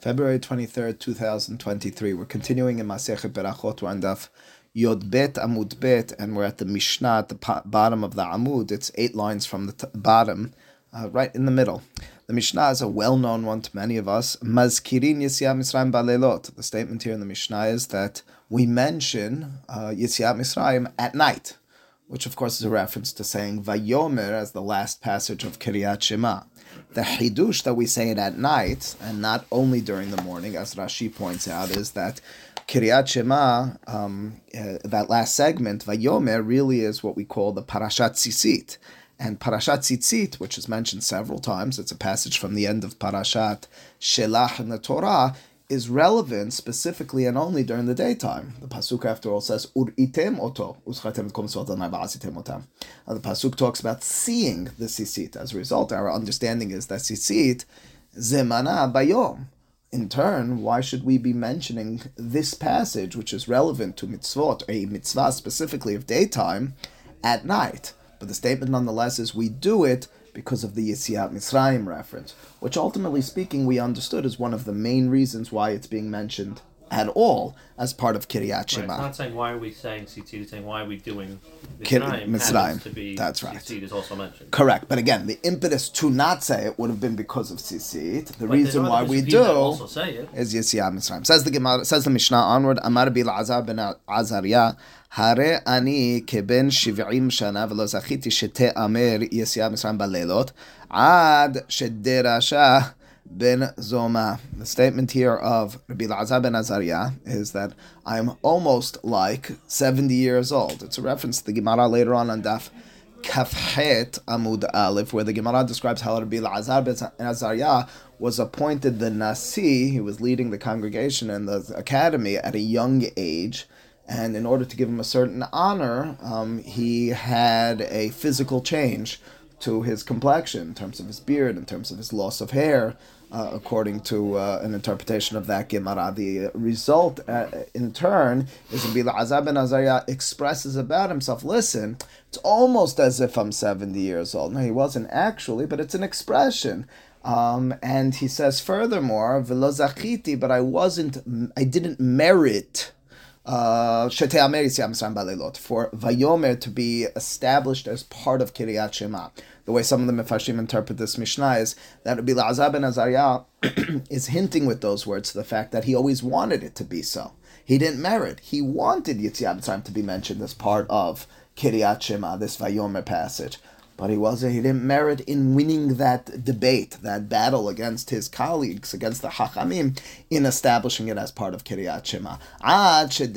February 23rd, 2023. We're continuing in Masechet Berachot. We're on Daf Yod Bet Amud Bet, and we're at the Mishnah at the bottom of the Amud. It's eight lines from the t- bottom, uh, right in the middle. The Mishnah is a well-known one to many of us. Mazkirin Yisya Misraim Balelot. The statement here in the Mishnah is that we mention uh, Yisya Misraim at night, which of course is a reference to saying Vayomer as the last passage of Kriat Shema. The chidush that we say it at night and not only during the morning, as Rashi points out, is that Kriat Shema, um, uh, that last segment, Vayomer, really is what we call the Parashat Tzitzit. And Parashat Tzitzit, which is mentioned several times, it's a passage from the end of Parashat Shelach in the Torah, is relevant specifically and only during the daytime. The pasuk, after all, says "Uritem oto otam." The pasuk talks about seeing the tzitzit. As a result, our understanding is that tzitzit zemana bayom. In turn, why should we be mentioning this passage, which is relevant to mitzvot, a mitzvah specifically of daytime, at night? But the statement, nonetheless, is we do it because of the Yitziat Mitzrayim reference, which ultimately speaking we understood is one of the main reasons why it's being mentioned at all as part of Kriat Shema. Right, not saying why are we saying Tzitzit, saying why are we doing Mitzrayim. Mitzrayim. To be That's right. Tzitzit is also mentioned. Correct, but again, the impetus to not say it would have been because of Tzitzit. The but reason why we do also say it. is Yitziah Mitzrayim. Says the Gemara, says the Mishnah onward. Amar bil Azar ben Azariah. הרי אני כבן שבעים שנה ולא זכיתי שתאמר יציאה מצרים בלילות עד שדרשה ben Zoma. The statement here of Rabbi Lazar ben Azariah is that I'm almost like 70 years old. It's a reference to the Gemara later on on Daf Kafhet Amud Aleph, where the Gemara describes how Rabbi Lazar ben Azariah was appointed the Nasi. He was leading the congregation in the academy at a young age. And in order to give him a certain honor, um, he had a physical change to his complexion in terms of his beard, in terms of his loss of hair, uh, according to uh, an interpretation of that Gemara. The result, uh, in turn, is Azar ben Azariah expresses about himself, listen, it's almost as if I'm 70 years old. No, he wasn't actually, but it's an expression. Um, and he says furthermore, Velo zachiti, but I wasn't, I didn't merit uh, for Vayomer to be established as part of Kriat Shema. The way some of the Meforshim interpret this Mishnah is that Rabbi Lazar ben Azariah is hinting with those words to the fact that he always wanted it to be so. He didn't merit. He wanted Yitziat Mitzrayim to be mentioned as part of Kriat Shema, this Vayomer passage but he wasn't. He didn't merit in winning that debate, that battle against his colleagues, against the Hachamim, in establishing it as part of Kriat Shema. Until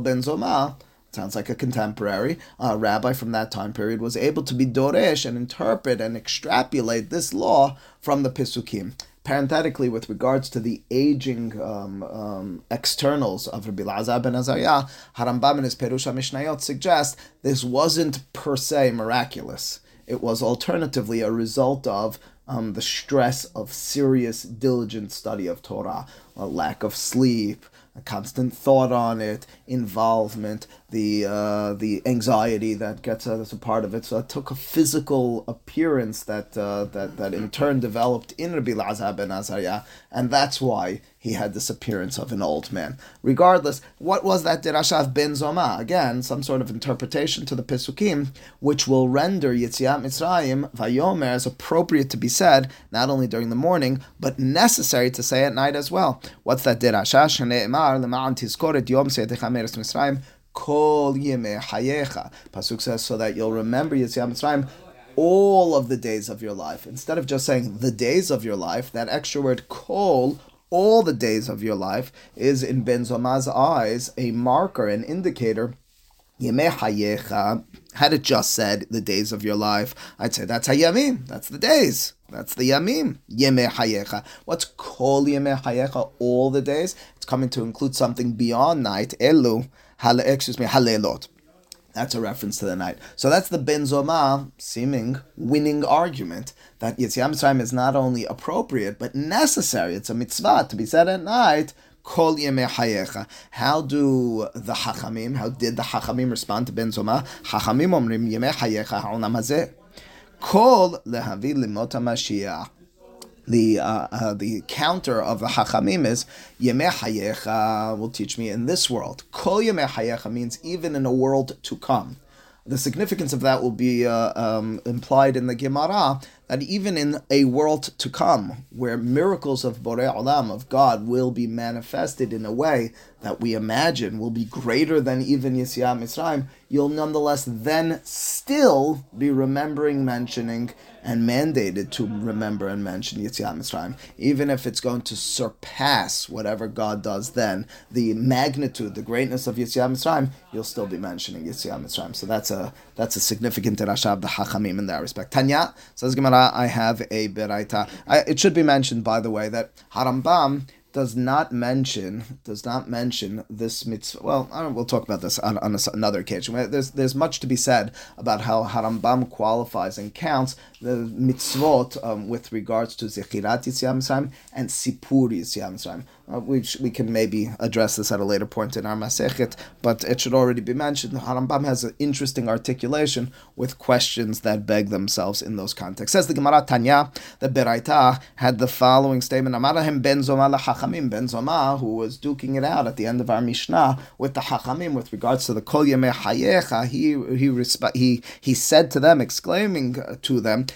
Ben Zoma. Sounds like a contemporary uh, rabbi from that time period was able to be doresh and interpret and extrapolate this law from the Pesukim parenthetically, with regards to the aging um, um, externals of Rabbi Lazar ben Azariah, Harambam in his Perush HaMishnayot suggests this wasn't per se miraculous. It was alternatively a result of um, the stress of serious, diligent study of Torah, a lack of sleep, a constant thought on it, involvement, the uh, the anxiety that gets uh, as a part of it. So it took a physical appearance that uh, that that in turn developed in Rabbi Lazar ben Azariah, and that's why he had this appearance of an old man. Regardless, what was that Dirashav ben Zoma? Again, some sort of interpretation to the Pesukim, which will render Yitziat Mitzrayim Vayomer as appropriate to be said not only during the morning but necessary to say at night as well. What's that Dirasha? Kol yemei hayecha. Pasuk says so that you'll remember Yitziat Mitzrayim all of the days of your life. Instead of just saying the days of your life, that extra word kol, all the days of your life, is in Ben Zoma's eyes a marker, an indicator. Yemei hayecha. Had it just said the days of your life, I'd say that's hayamim. That's the days. That's the yamim. Yemei hayecha. What's kol yemei hayecha? All the days. It's coming to include something beyond night. Elu excuse me, halelot. That's a reference to the night. So that's the Ben Zoma seeming winning argument that Yitziat Mitzrayim is not only appropriate but necessary. It's a mitzvah to be said at night. Kol yemei hayecha. How do the Hachamim? How did the Hachamim respond to Ben Zoma? Hachamim omrim yemei hayecha ha'olam hazeh. Kol lehavi limot. The uh, uh, the counter of the Hachamim is Yemei Hayecha will teach me in this world. Kol Yemei Hayecha means even in a world to come. The significance of that will be uh, um, implied in the Gemara that even in a world to come, where miracles of Borei Olam, of God, will be manifested in a way that we imagine will be greater than even Yisrael Mitzrayim, you'll nonetheless then still be remembering, mentioning, and mandated to remember and mention Yitziat Mitzrayim, even if it's going to surpass whatever God does then, the magnitude, the greatness of Yitziat Mitzrayim, you'll still be mentioning Yitziat Mitzrayim. So that's a that's a significant derasha of the Hachamim in that respect. Tanya says Gemara, I have a beraita. It should be mentioned, by the way, that Harambam does not mention does not mention this mitzvah. Well, we'll talk about this on, on another occasion. There's there's much to be said about how Harambam qualifies and counts the mitzvot um, with regards to Zechirat Mitzrayim and Sipur Mitzrayim. Uh, we, we can maybe address this at a later point in our Masechet, but it should already be mentioned. That Harambam has an interesting articulation with questions that beg themselves in those contexts. Says the Gemara Tanya, the Beraita had the following statement: Amarahem ben Zoma Hachamim ben Zoma, who was duking it out at the end of our Mishnah with the Hachamim with regards to the Kol Yemei Hayecha. He he resp- he he said to them, exclaiming to them,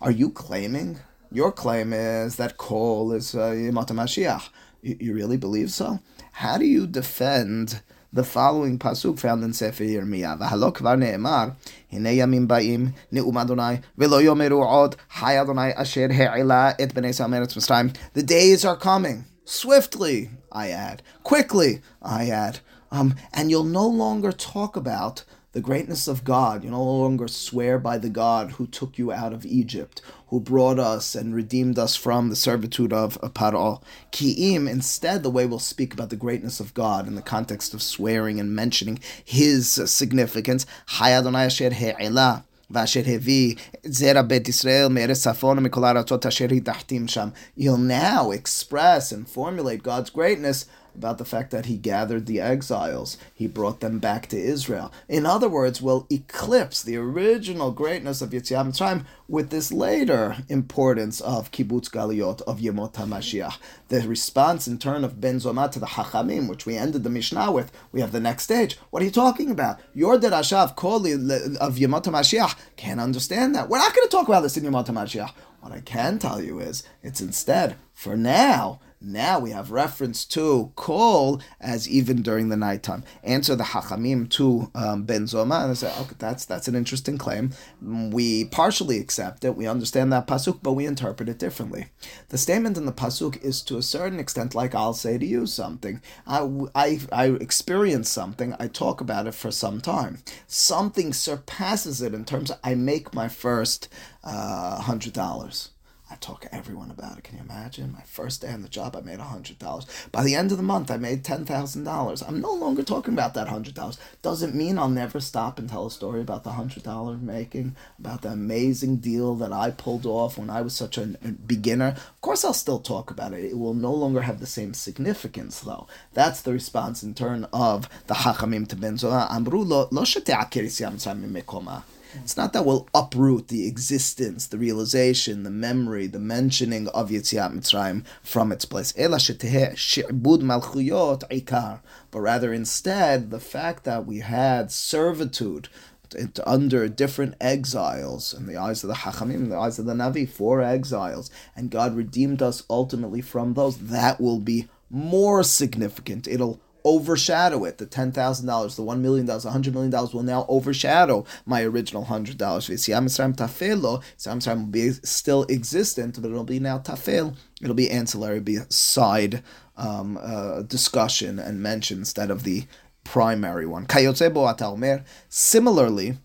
Are you claiming? Your claim is that Kol is uh, Yemot Mashiach. You, you really believe so? How do you defend the following pasuk found in Sefer Yirmiyah? V'halo kvar ne'emar, hine yamim ba'im, ne'um Adonai, v'lo yomeru od, hay Adonai asher he'ila et b'nei Eretz Mitzrayim. The days are coming. Swiftly, I add. Quickly, I add. Um, and you'll no longer talk about the greatness of God. You no longer swear by the God who took you out of Egypt, who brought us and redeemed us from the servitude of Paro. Ki'im, instead, the way we'll speak about the greatness of God in the context of swearing and mentioning His significance. Hayadonai Asher He'ela. ואשר הביא זרע בית ישראל מארץ צפון ומכל הארצות אשר הדחתים שם. You'll now express and formulate God's greatness about the fact that he gathered the exiles, he brought them back to Israel. In other words, will eclipse the original greatness of Yetziat Mitzrayim with this later importance of Kibbutz Galiot, of Yemot HaMashiach. The response in turn of Ben Zoma to the Hachamim, which we ended the Mishnah with, we have the next stage. What are you talking about? Your Derashav Koli of Yemot HaMashiach can't understand that. We're not going to talk about this in Yemot HaMashiach. What I can tell you is, it's instead, for now, now we have reference to kol as even during the nighttime. Answer the hachamim to um, Ben Zoma, and say, okay, that's that's an interesting claim. We partially accept it. We understand that pasuk, but we interpret it differently. The statement in the pasuk is to a certain extent like I'll say to you something. I I, I experience something. I talk about it for some time. Something surpasses it in terms of I make my first uh, hundred dollars I talk to everyone about it. Can you imagine? My first day on the job, I made $100. By the end of the month, I made $10,000. I'm no longer talking about that $100. Doesn't mean I'll never stop and tell a story about the $100 making, about the amazing deal that I pulled off when I was such a beginner. Of course, I'll still talk about it. It will no longer have the same significance, though. That's the response in turn of the Hachamim to Ben. Amru lo it's not that we'll uproot the existence, the realization, the memory, the mentioning of Yetziat Mitzrayim from its place. But rather, instead, the fact that we had servitude under different exiles in the eyes of the Hachamim, in the eyes of the Navi, four exiles, and God redeemed us ultimately from those, that will be more significant. It'll overshadow it. The ten thousand dollars, the one million dollars, the hundred million dollars will now overshadow my original hundred dollars. Tafelo, will be still existent, but it'll be now tafel. It'll be ancillary, be side um, uh, discussion and mention instead of the primary one. Similarly,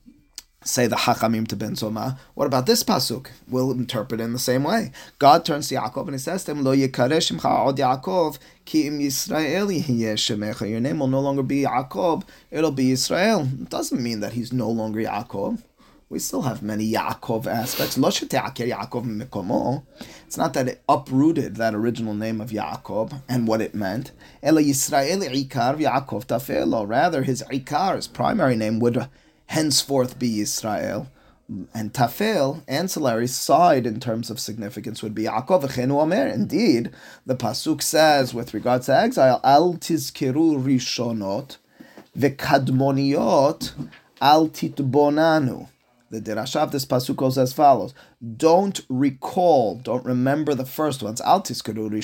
say the Hachamim to Ben Zoma. What about this pasuk? We'll interpret it in the same way. God turns to Yaakov and he says to him, Lo yikaresh od Yaakov, ki im Yisrael Your name will no longer be Yaakov, it'll be Israel. It doesn't mean that he's no longer Yaakov. We still have many Yaakov aspects. It's not that it uprooted that original name of Yaakov and what it meant. Rather, his Ikar, his primary name, would henceforth be Israel. And tafel, ancillary side in terms of significance would be Yaakov v'chenu omer. Indeed, the pasuk says with regards to exile, al tizkiru rishonot v'kadmoniot al titbonanu. The dirasha of this pasuk goes as follows: Don't recall, don't remember the first ones. Al she'ibud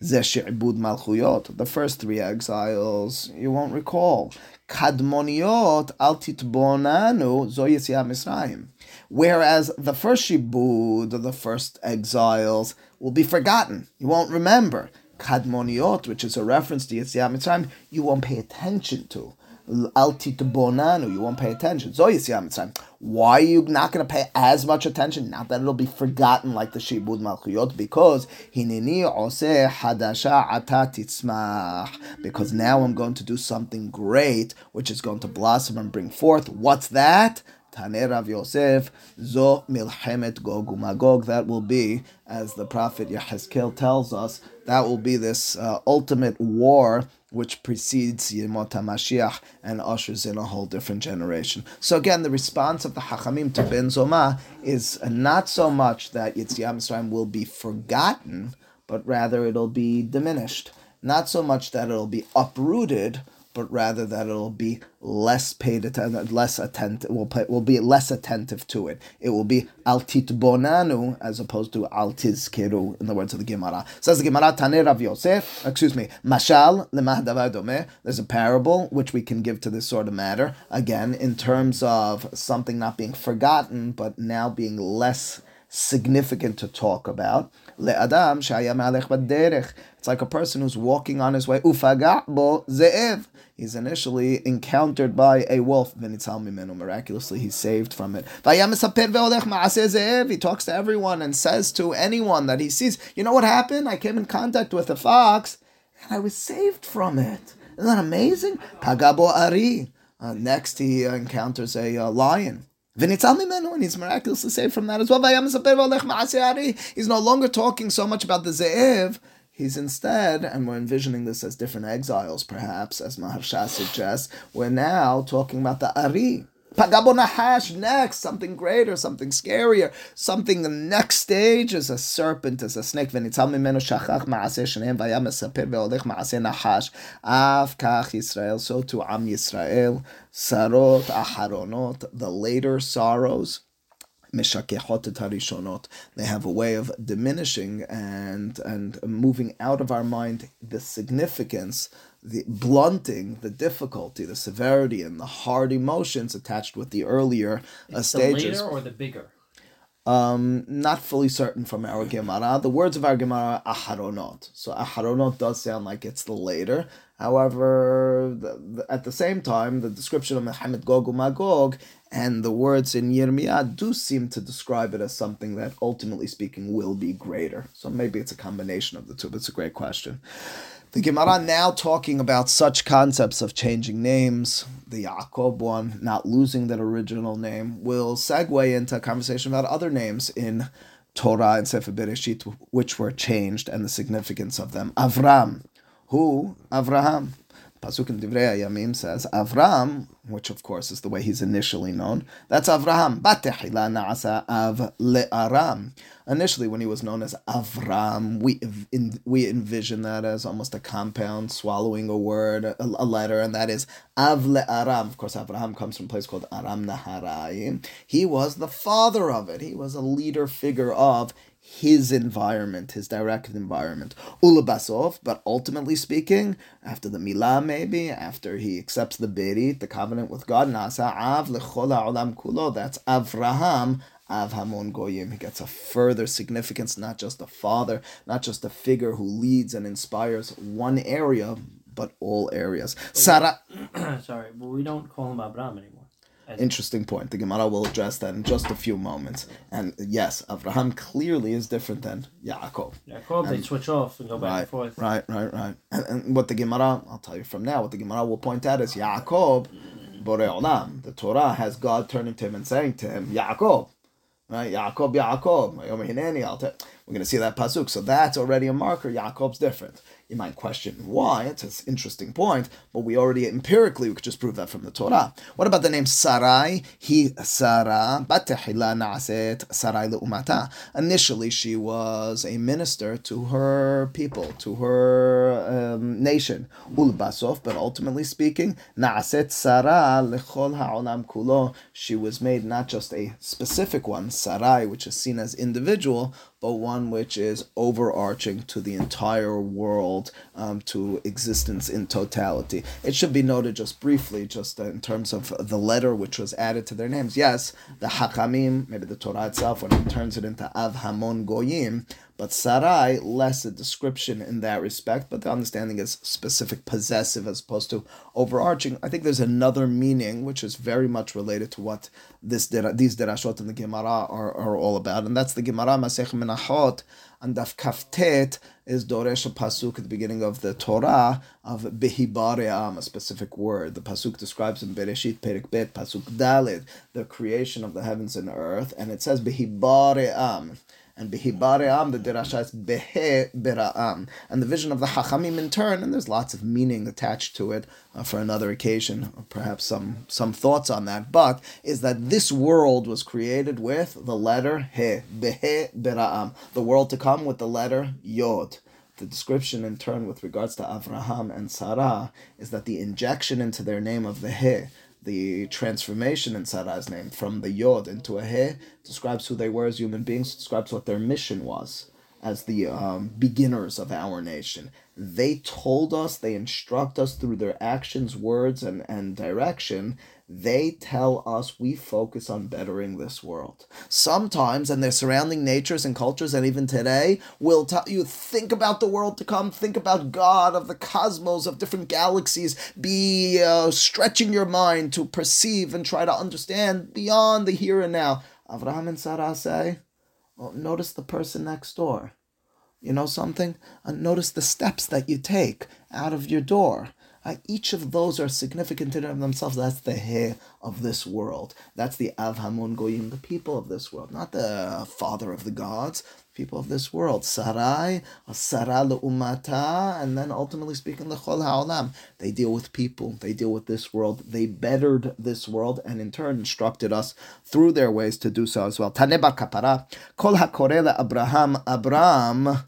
malchuyot. The first three exiles you won't recall. Kadmoniot al titbonanu. Whereas the first shibud, the first exiles, will be forgotten. You won't remember. Kadmoniot, which is a reference to Yetziat Mitzrayim, you won't pay attention to. Al titbonanu, you won't pay attention. Why are you not going to pay as much attention? Not that it'll be forgotten like the Shibud Malchuyot, because hineni oseh hadasha ata titzmach. Because now I'm going to do something great, which is going to blossom and bring forth. What's that? Taneh Rav Yosef, Zo Milchemet Gog Umagog. That will be, as the prophet Yehezkel tells us, that will be this uh, ultimate war which precedes Yemot HaMashiach and ushers in a whole different generation. So again, the response of the Hachamim to Ben Zoma is not so much that Yetziat Mitzrayim will be forgotten, but rather it'll be diminished. Not so much that it'll be uprooted, but rather that it'll be less paid attention, less attentive. Will will be less attentive to it. It will be altit bonanu as opposed to altiz keru in the words of the Gemara. Says the Gemara Taneh Rav Yosef. Excuse me, mashal. There's a parable which we can give to this sort of matter. Again, in terms of something not being forgotten, but now being less significant to talk about. Le'adam. It's like a person who's walking on his way. Ufaga bo ze'ev. He's initially encountered by a wolf. Miraculously, he's saved from it. He talks to everyone and says to anyone that he sees, You know what happened? I came in contact with a fox and I was saved from it. Isn't that amazing? Pagabo Ari. Uh, next, he encounters a uh, lion. And he's miraculously saved from that as well. He's no longer talking so much about the Ze'ev. He's instead, and we're envisioning this as different exiles, perhaps, as Maharsha suggests, we're now talking about the Ari. Pagabo Nahash next, something greater, something scarier, something the next stage is a serpent, is a snake. וניצל ממנו שכח מעשה שניהם והיה מספר והולך מעשה נחש. אף כך ישראל, so to עם ישראל, שרות אחרונות, the later sorrows. They have a way of diminishing and and moving out of our mind the significance, the blunting, the difficulty, the severity, and the hard emotions attached with the earlier uh, stages. The later or the bigger? Um, not fully certain from our Gemara. The words of our Gemara are aharonot. So aharonot does sound like it's the later. However, the, the, at the same time, the description of Milchemet Gog Magog and the words in Yirmiyah do seem to describe it as something that, ultimately speaking, will be greater. So maybe it's a combination of the two, but it's a great question. The Gemara now talking about such concepts of changing names, the Yaakov one, not losing that original name, will segue into a conversation about other names in Torah and Sefer Bereshit, which were changed and the significance of them. Avram, who? Avraham. Pasuk in Divrei Yamim says Avram, which of course is the way he's initially known. That's Avraham. Batehila na'asa av le'aram. Initially, when he was known as Avram, we in, we envision that as almost a compound swallowing a word, a, a letter, and that is av le'aram. Of course, Avraham comes from a place called Aram Naharayim. He was the father of it. He was a leader figure of his environment, his direct environment. Ulabasov, but ultimately speaking, after the milah maybe, after he accepts the berit, the covenant with God, nasa av olam kulo, that's Avraham, Av Hamon Goyim. He gets a further significance, not just a father, not just a figure who leads and inspires one area, but all areas. Sarah. Sorry, but we don't call him Abraham anymore. Interesting point. The Gemara will address that in just a few moments. And yes, Abraham clearly is different than Yaakov. Yaakov, they switch off and go back right, and forth. Right, right, right. And, and what the Gemara, I'll tell you from now, what the Gemara will point out is Yaakov, Borei Olam. The Torah has God turning to him and saying to him, Yaakov. Right? Yaakov, Yaakov. We're going to see that pasuk. So that's already a marker. Yaakov's different. You might question why. It's an interesting point, but we already empirically we could just prove that from the Torah. What about the name Sarai? He Sarah batehila naaset Sarai leumata. Initially, she was a minister to her people, to her um, nation. Ulbasof, but ultimately speaking, naaset Sarah lechol ha'olam kulo. She was made not just a specific one, Sarai, which is seen as individual, but one which is overarching to the entire world, um, to existence in totality. It should be noted just briefly, just in terms of the letter which was added to their names. Yes, the Hakamim, maybe the Torah itself, when it turns it into Av Hamon Goyim, but Sarai, less a description in that respect, but the understanding is specific possessive as opposed to overarching. I think there's another meaning which is very much related to what this these derashot in the Gemara are, are all about, and that's the Gemara Masech Menachot and Daf Kaftet is Doresh pasuk at the beginning of the Torah of Behibaream, um, a specific word. The pasuk describes in Bereshit Perik Bet pasuk Dalid the creation of the heavens and earth, and it says Behibaream. Um, and Behibaream, um, the Dirasha is Behe Beraam. And the vision of the Hachamim in turn, and there's lots of meaning attached to it uh, for another occasion, perhaps some, some thoughts on that, but is that this world was created with the letter He, Behe Beraam. The world to come with the letter Yod the description in turn with regards to Avraham and Sarah is that the injection into their name of the He the transformation in Sarah's name from the Yod into a He describes who they were as human beings, describes what their mission was as the um, beginners of our nation. They told us, they instruct us through their actions, words, and, and direction they tell us we focus on bettering this world. Sometimes, and their surrounding natures and cultures, and even today, will tell you think about the world to come, think about God, of the cosmos, of different galaxies, be uh, stretching your mind to perceive and try to understand beyond the here and now. Avraham and Sarah say, well, notice the person next door. You know something? Uh, notice the steps that you take out of your door. Uh, each of those are significant in and of themselves. That's the he of this world. That's the Av Hamon Goyim, the people of this world, not the father of the gods, people of this world. Sarai, Sarah umata, and then ultimately speaking, the Chol Ha'olam. They deal with people, they deal with this world, they bettered this world, and in turn instructed us through their ways to do so as well. Taneba kapara, Kol HaKorele Abraham, Abraham,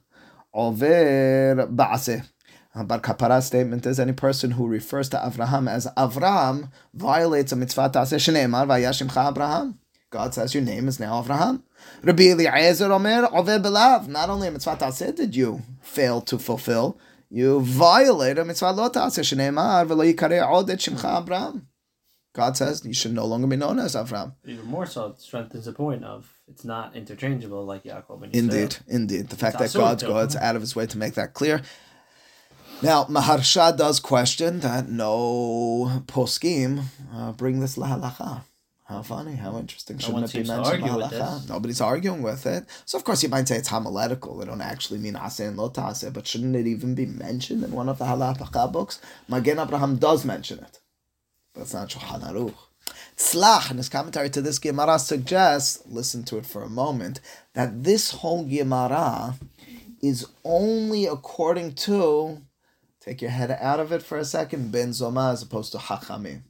Over Ba'aseh. Bar Kapara statement is any person who refers to Avraham as Avram violates a mitzvah ta'aseh shneimar vayashimcha Avraham. God says your name is now Avraham. Rabbi Eliezer Omer Oved Belav. Not only a mitzvah ta'aseh did you fail to fulfill, you violate a mitzvah lo ta'aseh shneimar v'lo yikareh od et shimcha Avraham. God says you should no longer be known as Avram. Even more so, it strengthens the point of it's not interchangeable like Yaakov and Indeed, indeed. The fact that God goes out of his way to make that clear. Now, Maharsha does question that no poskim uh, bring this lahalacha. How funny, how interesting. Shouldn't it be mentioned lahalacha? Nobody's arguing with it. So, of course, you might say it's homiletical. They don't actually mean ase and lotase, but shouldn't it even be mentioned in one of the halacha books? Magen Avraham does mention it, but it's not Shulchan Aruch. Tzlach, in his commentary to this Gemara, suggests, listen to it for a moment, that this whole Gemara is only according to Take your head out of it for a second. Ben Zoma as opposed to Hachamim.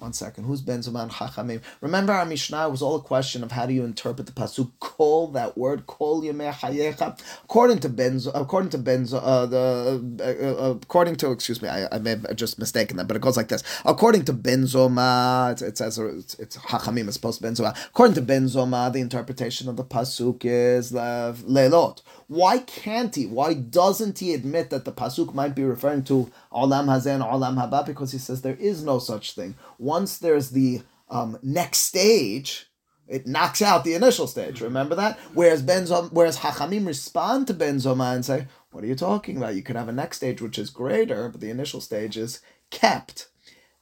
One second. Who's Ben Zoma and Chachamim? Remember our Mishnah was all a question of how do you interpret the pasuk kol that word kol yemei hayecha. According to Ben, according to Ben, uh, the uh, uh, according to excuse me, I, I may have just mistaken that, but it goes like this. According to Ben Zoma, it, says it's, it's Chachamim as opposed to Ben Zoma. According to Ben Zoma, the interpretation of the pasuk is leilot. Why can't he? Why doesn't he admit that the pasuk might be referring to olam hazeh and olam haba? Because he says there is no such thing. Once there's the um, next stage, it knocks out the initial stage. Remember that? Whereas Ben whereas Hachamim respond to Ben Zoma and say, "What are you talking about? You can have a next stage which is greater, but the initial stage is kept."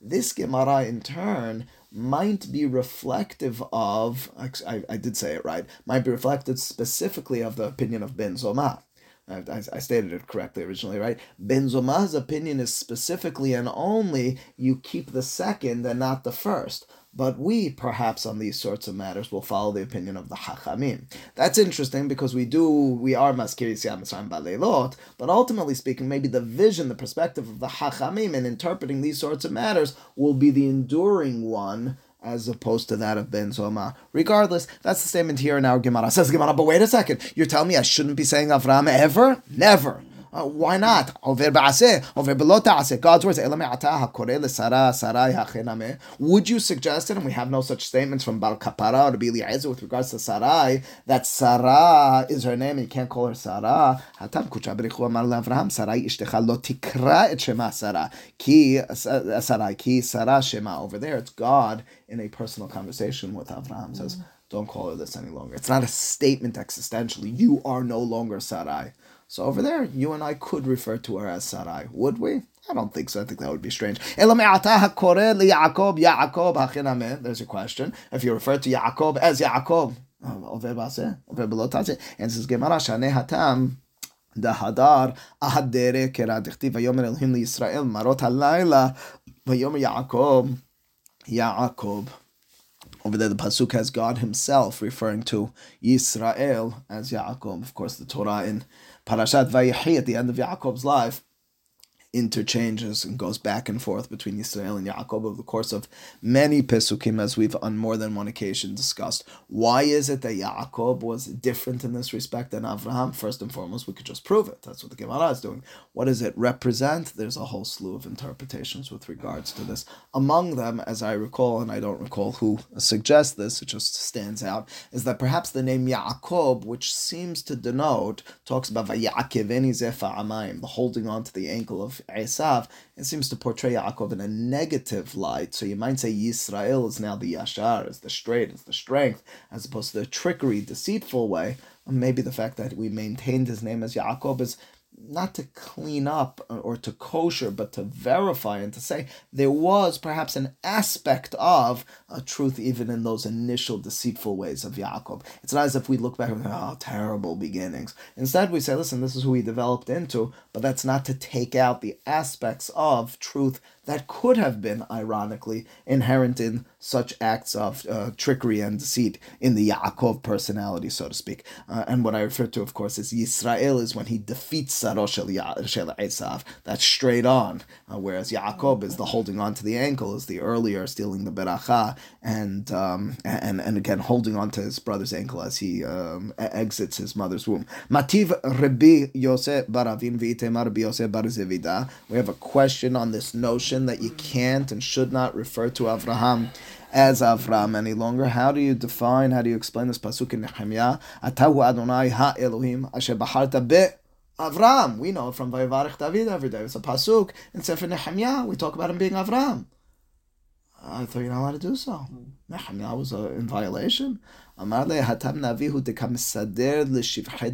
This Gemara, in turn, might be reflective of, I, I did say it right, might be reflective specifically of the opinion of Ben Zoma. I, I, stated it correctly originally, right? Ben Zoma's opinion is specifically and only you keep the second and not the first. But we, perhaps on these sorts of matters, will follow the opinion of the Hachamim. That's interesting because we do, we are Maskir Yisrael Mitzrayim Balelot, but ultimately speaking, maybe the vision, the perspective of the Hachamim in interpreting these sorts of matters will be the enduring one as opposed to that of Ben Zoma. Regardless, that's the statement here in our Gemara. Says Gemara, but wait a second. You're telling me I shouldn't be saying Avram ever? Never. Uh, why not? Over ba'aseh, over below ta'aseh. God's words, Would you suggest it, and we have no such statements from Bar Kapara or Rabbi Eliezer with regards to Sarai, that Sarah is her name and you can't call her Sarah? Hatam kucha berichu amar Avraham, Sarai ishtecha lo tikra et shema Sarah. Ki, Sarai, ki Sarah shema. Over there, it's God in a personal conversation with Avraham. Says, don't call her this any longer. It's not a statement existentially. You are no longer Sarai. So over there, you and I could refer to her as Sarai, would we? I don't think so. I think that would be strange. There's a question. If you refer to Yaakov as Yaakov, answers Gemara, Shane Hatam, דהדר אהדרה קרא דכתיב ויאמר אלוהים לישראל מרות הלילה ויאמר יעקב Yaakov. Over there, the pasuk has God Himself referring to Yisrael as Yaakov. Of course, the Torah in Parashat Vayechi at the end of Yaakov's life interchanges and goes back and forth between Israel and Yaakov over the course of many Pesukim, as we've on more than one occasion discussed. Why is it that Yaakov was different in this respect than Avraham? First and foremost, we could just prove it. That's what the Gemara is doing. What does it represent? There's a whole slew of interpretations with regards to this. Among them, as I recall, and I don't recall who suggests this, it just stands out, is that perhaps the name Yaakov, which seems to denote, talks about the holding on to the ankle of Esav, it seems to portray Yaakov in a negative light. So you might say Yisrael is now the Yashar, is the straight, is the strength, as opposed to the trickery, deceitful way. maybe the fact that we maintained his name as Yaakov is not to clean up or to kosher, but to verify and to say there was perhaps an aspect of a truth even in those initial deceitful ways of Yaakov. It's not as if we look back and oh, terrible beginnings. Instead, we say, listen, this is who he developed into, but that's not to take out the aspects of truth that could have been, ironically, inherent in such acts of uh, trickery and deceit in the Yaakov personality, so to speak. Uh, and what I refer to, of course, is Yisrael is when he defeats Sarosh Shel Esav. That's straight on, uh, whereas Yaakov is the holding on to the ankle, is the earlier stealing the beracha, and um, and and again holding on to his brother's ankle as he um, exits his mother's womb. Mativ Rabbi Yosef bar Avin V'itemar Rabbi. We have a question on this notion that you can't and should not refer to Avraham as Avram any longer. How do you define, how do you explain this pasuk in Nehemiah? Atahu Adonai ha Elohim asher baharta be Avram. We know from Vayivarech David every day. It's a pasuk in Sefer Nehemiah. We talk about him being Avram. I thought you're not allowed to do so. Nehemiah was uh, in violation. אמר לי, התם נביא הוא דכמסדר לשבחי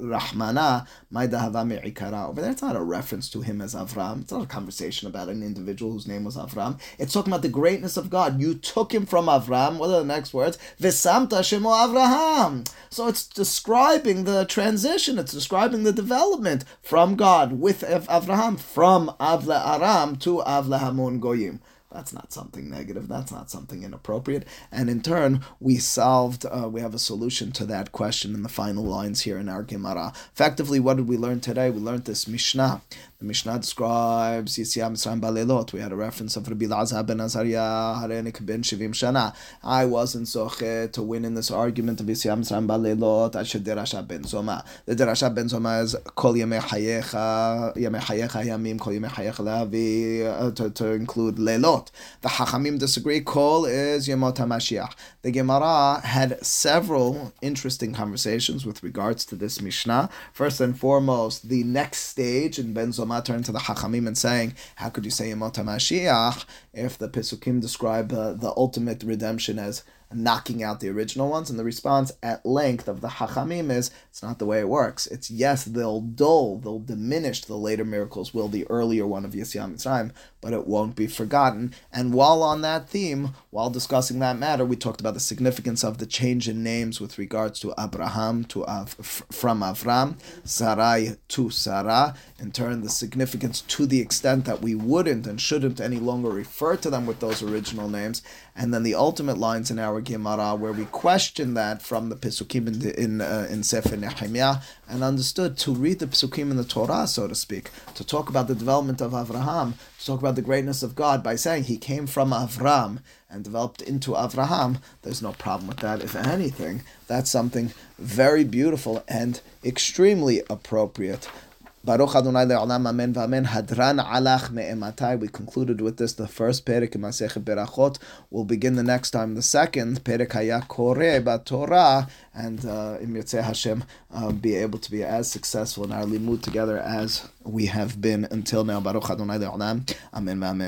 רחמנה, מה דהבה מעיקרה. Over there, it's not a reference to him as Avram. It's not a conversation about an individual whose name was Avram. It's talking about the greatness of God. You took him from Avram. What are the next words? V'samta shemo Avraham. So it's describing the transition. It's describing the development from God with Avraham, from Avle Aram to Avle Hamon Goyim. That's not something negative. That's not something inappropriate. And in turn, we solved, uh, we have a solution to that question in the final lines here in our Gemara. Effectively, what did we learn today? We learned this Mishnah the Mishnah describes Yisya Mitzrayim Balelot. We had a reference of Rabbi Lazar ben Azariah Harenik ben Shivim Shana. I wasn't zoche to win in this argument of Yisya Mitzrayim Balelot. I should derasha ben Zoma. The derasha ben Zoma is Kol Yemei Hayecha Yemei Hayecha Yamim Kol Yemei Hayecha Lehavi uh, to, to include Leilot. The Hachamim disagree. Kol is Yemot HaMashiach. The Gemara had several interesting conversations with regards to this Mishnah. First and foremost, the next stage in Ben Zoma Rama turn to the Hachamim and saying, how could you say Yemot HaMashiach if the Pesukim describe uh, the ultimate redemption as knocking out the original ones. And the response at length of the Hachamim is it's not the way it works. It's yes, they'll dull, they'll diminish the later miracles, will the earlier one of Yisrael Mitzrayim, but it won't be forgotten. And while on that theme, while discussing that matter, we talked about the significance of the change in names with regards to Abraham to Av, from Avram, Sarai to Sarah. In turn, the significance to the extent that we wouldn't and shouldn't any longer refer to them with those original names. And then the ultimate lines in our Gemara where we question that from the Pesukim in the, in, uh, in Sefer Nehemiah and understood to read the Pesukim in the Torah, so to speak, to talk about the development of Avraham, to talk about the greatness of God by saying he came from Avram and developed into Avraham, there's no problem with that. If anything, that's something very beautiful and extremely appropriate. Baruch Adonai le'olam amen v'amen hadran alach me'ematai. We concluded with this the first perik in Masechet Berachot. We'll begin the next time the second perik haya koreh Torah, and uh, in Yitzhak Hashem uh, be able to be as successful in our limud together as we have been until now. Baruch Adonai le'olam amen v'amen.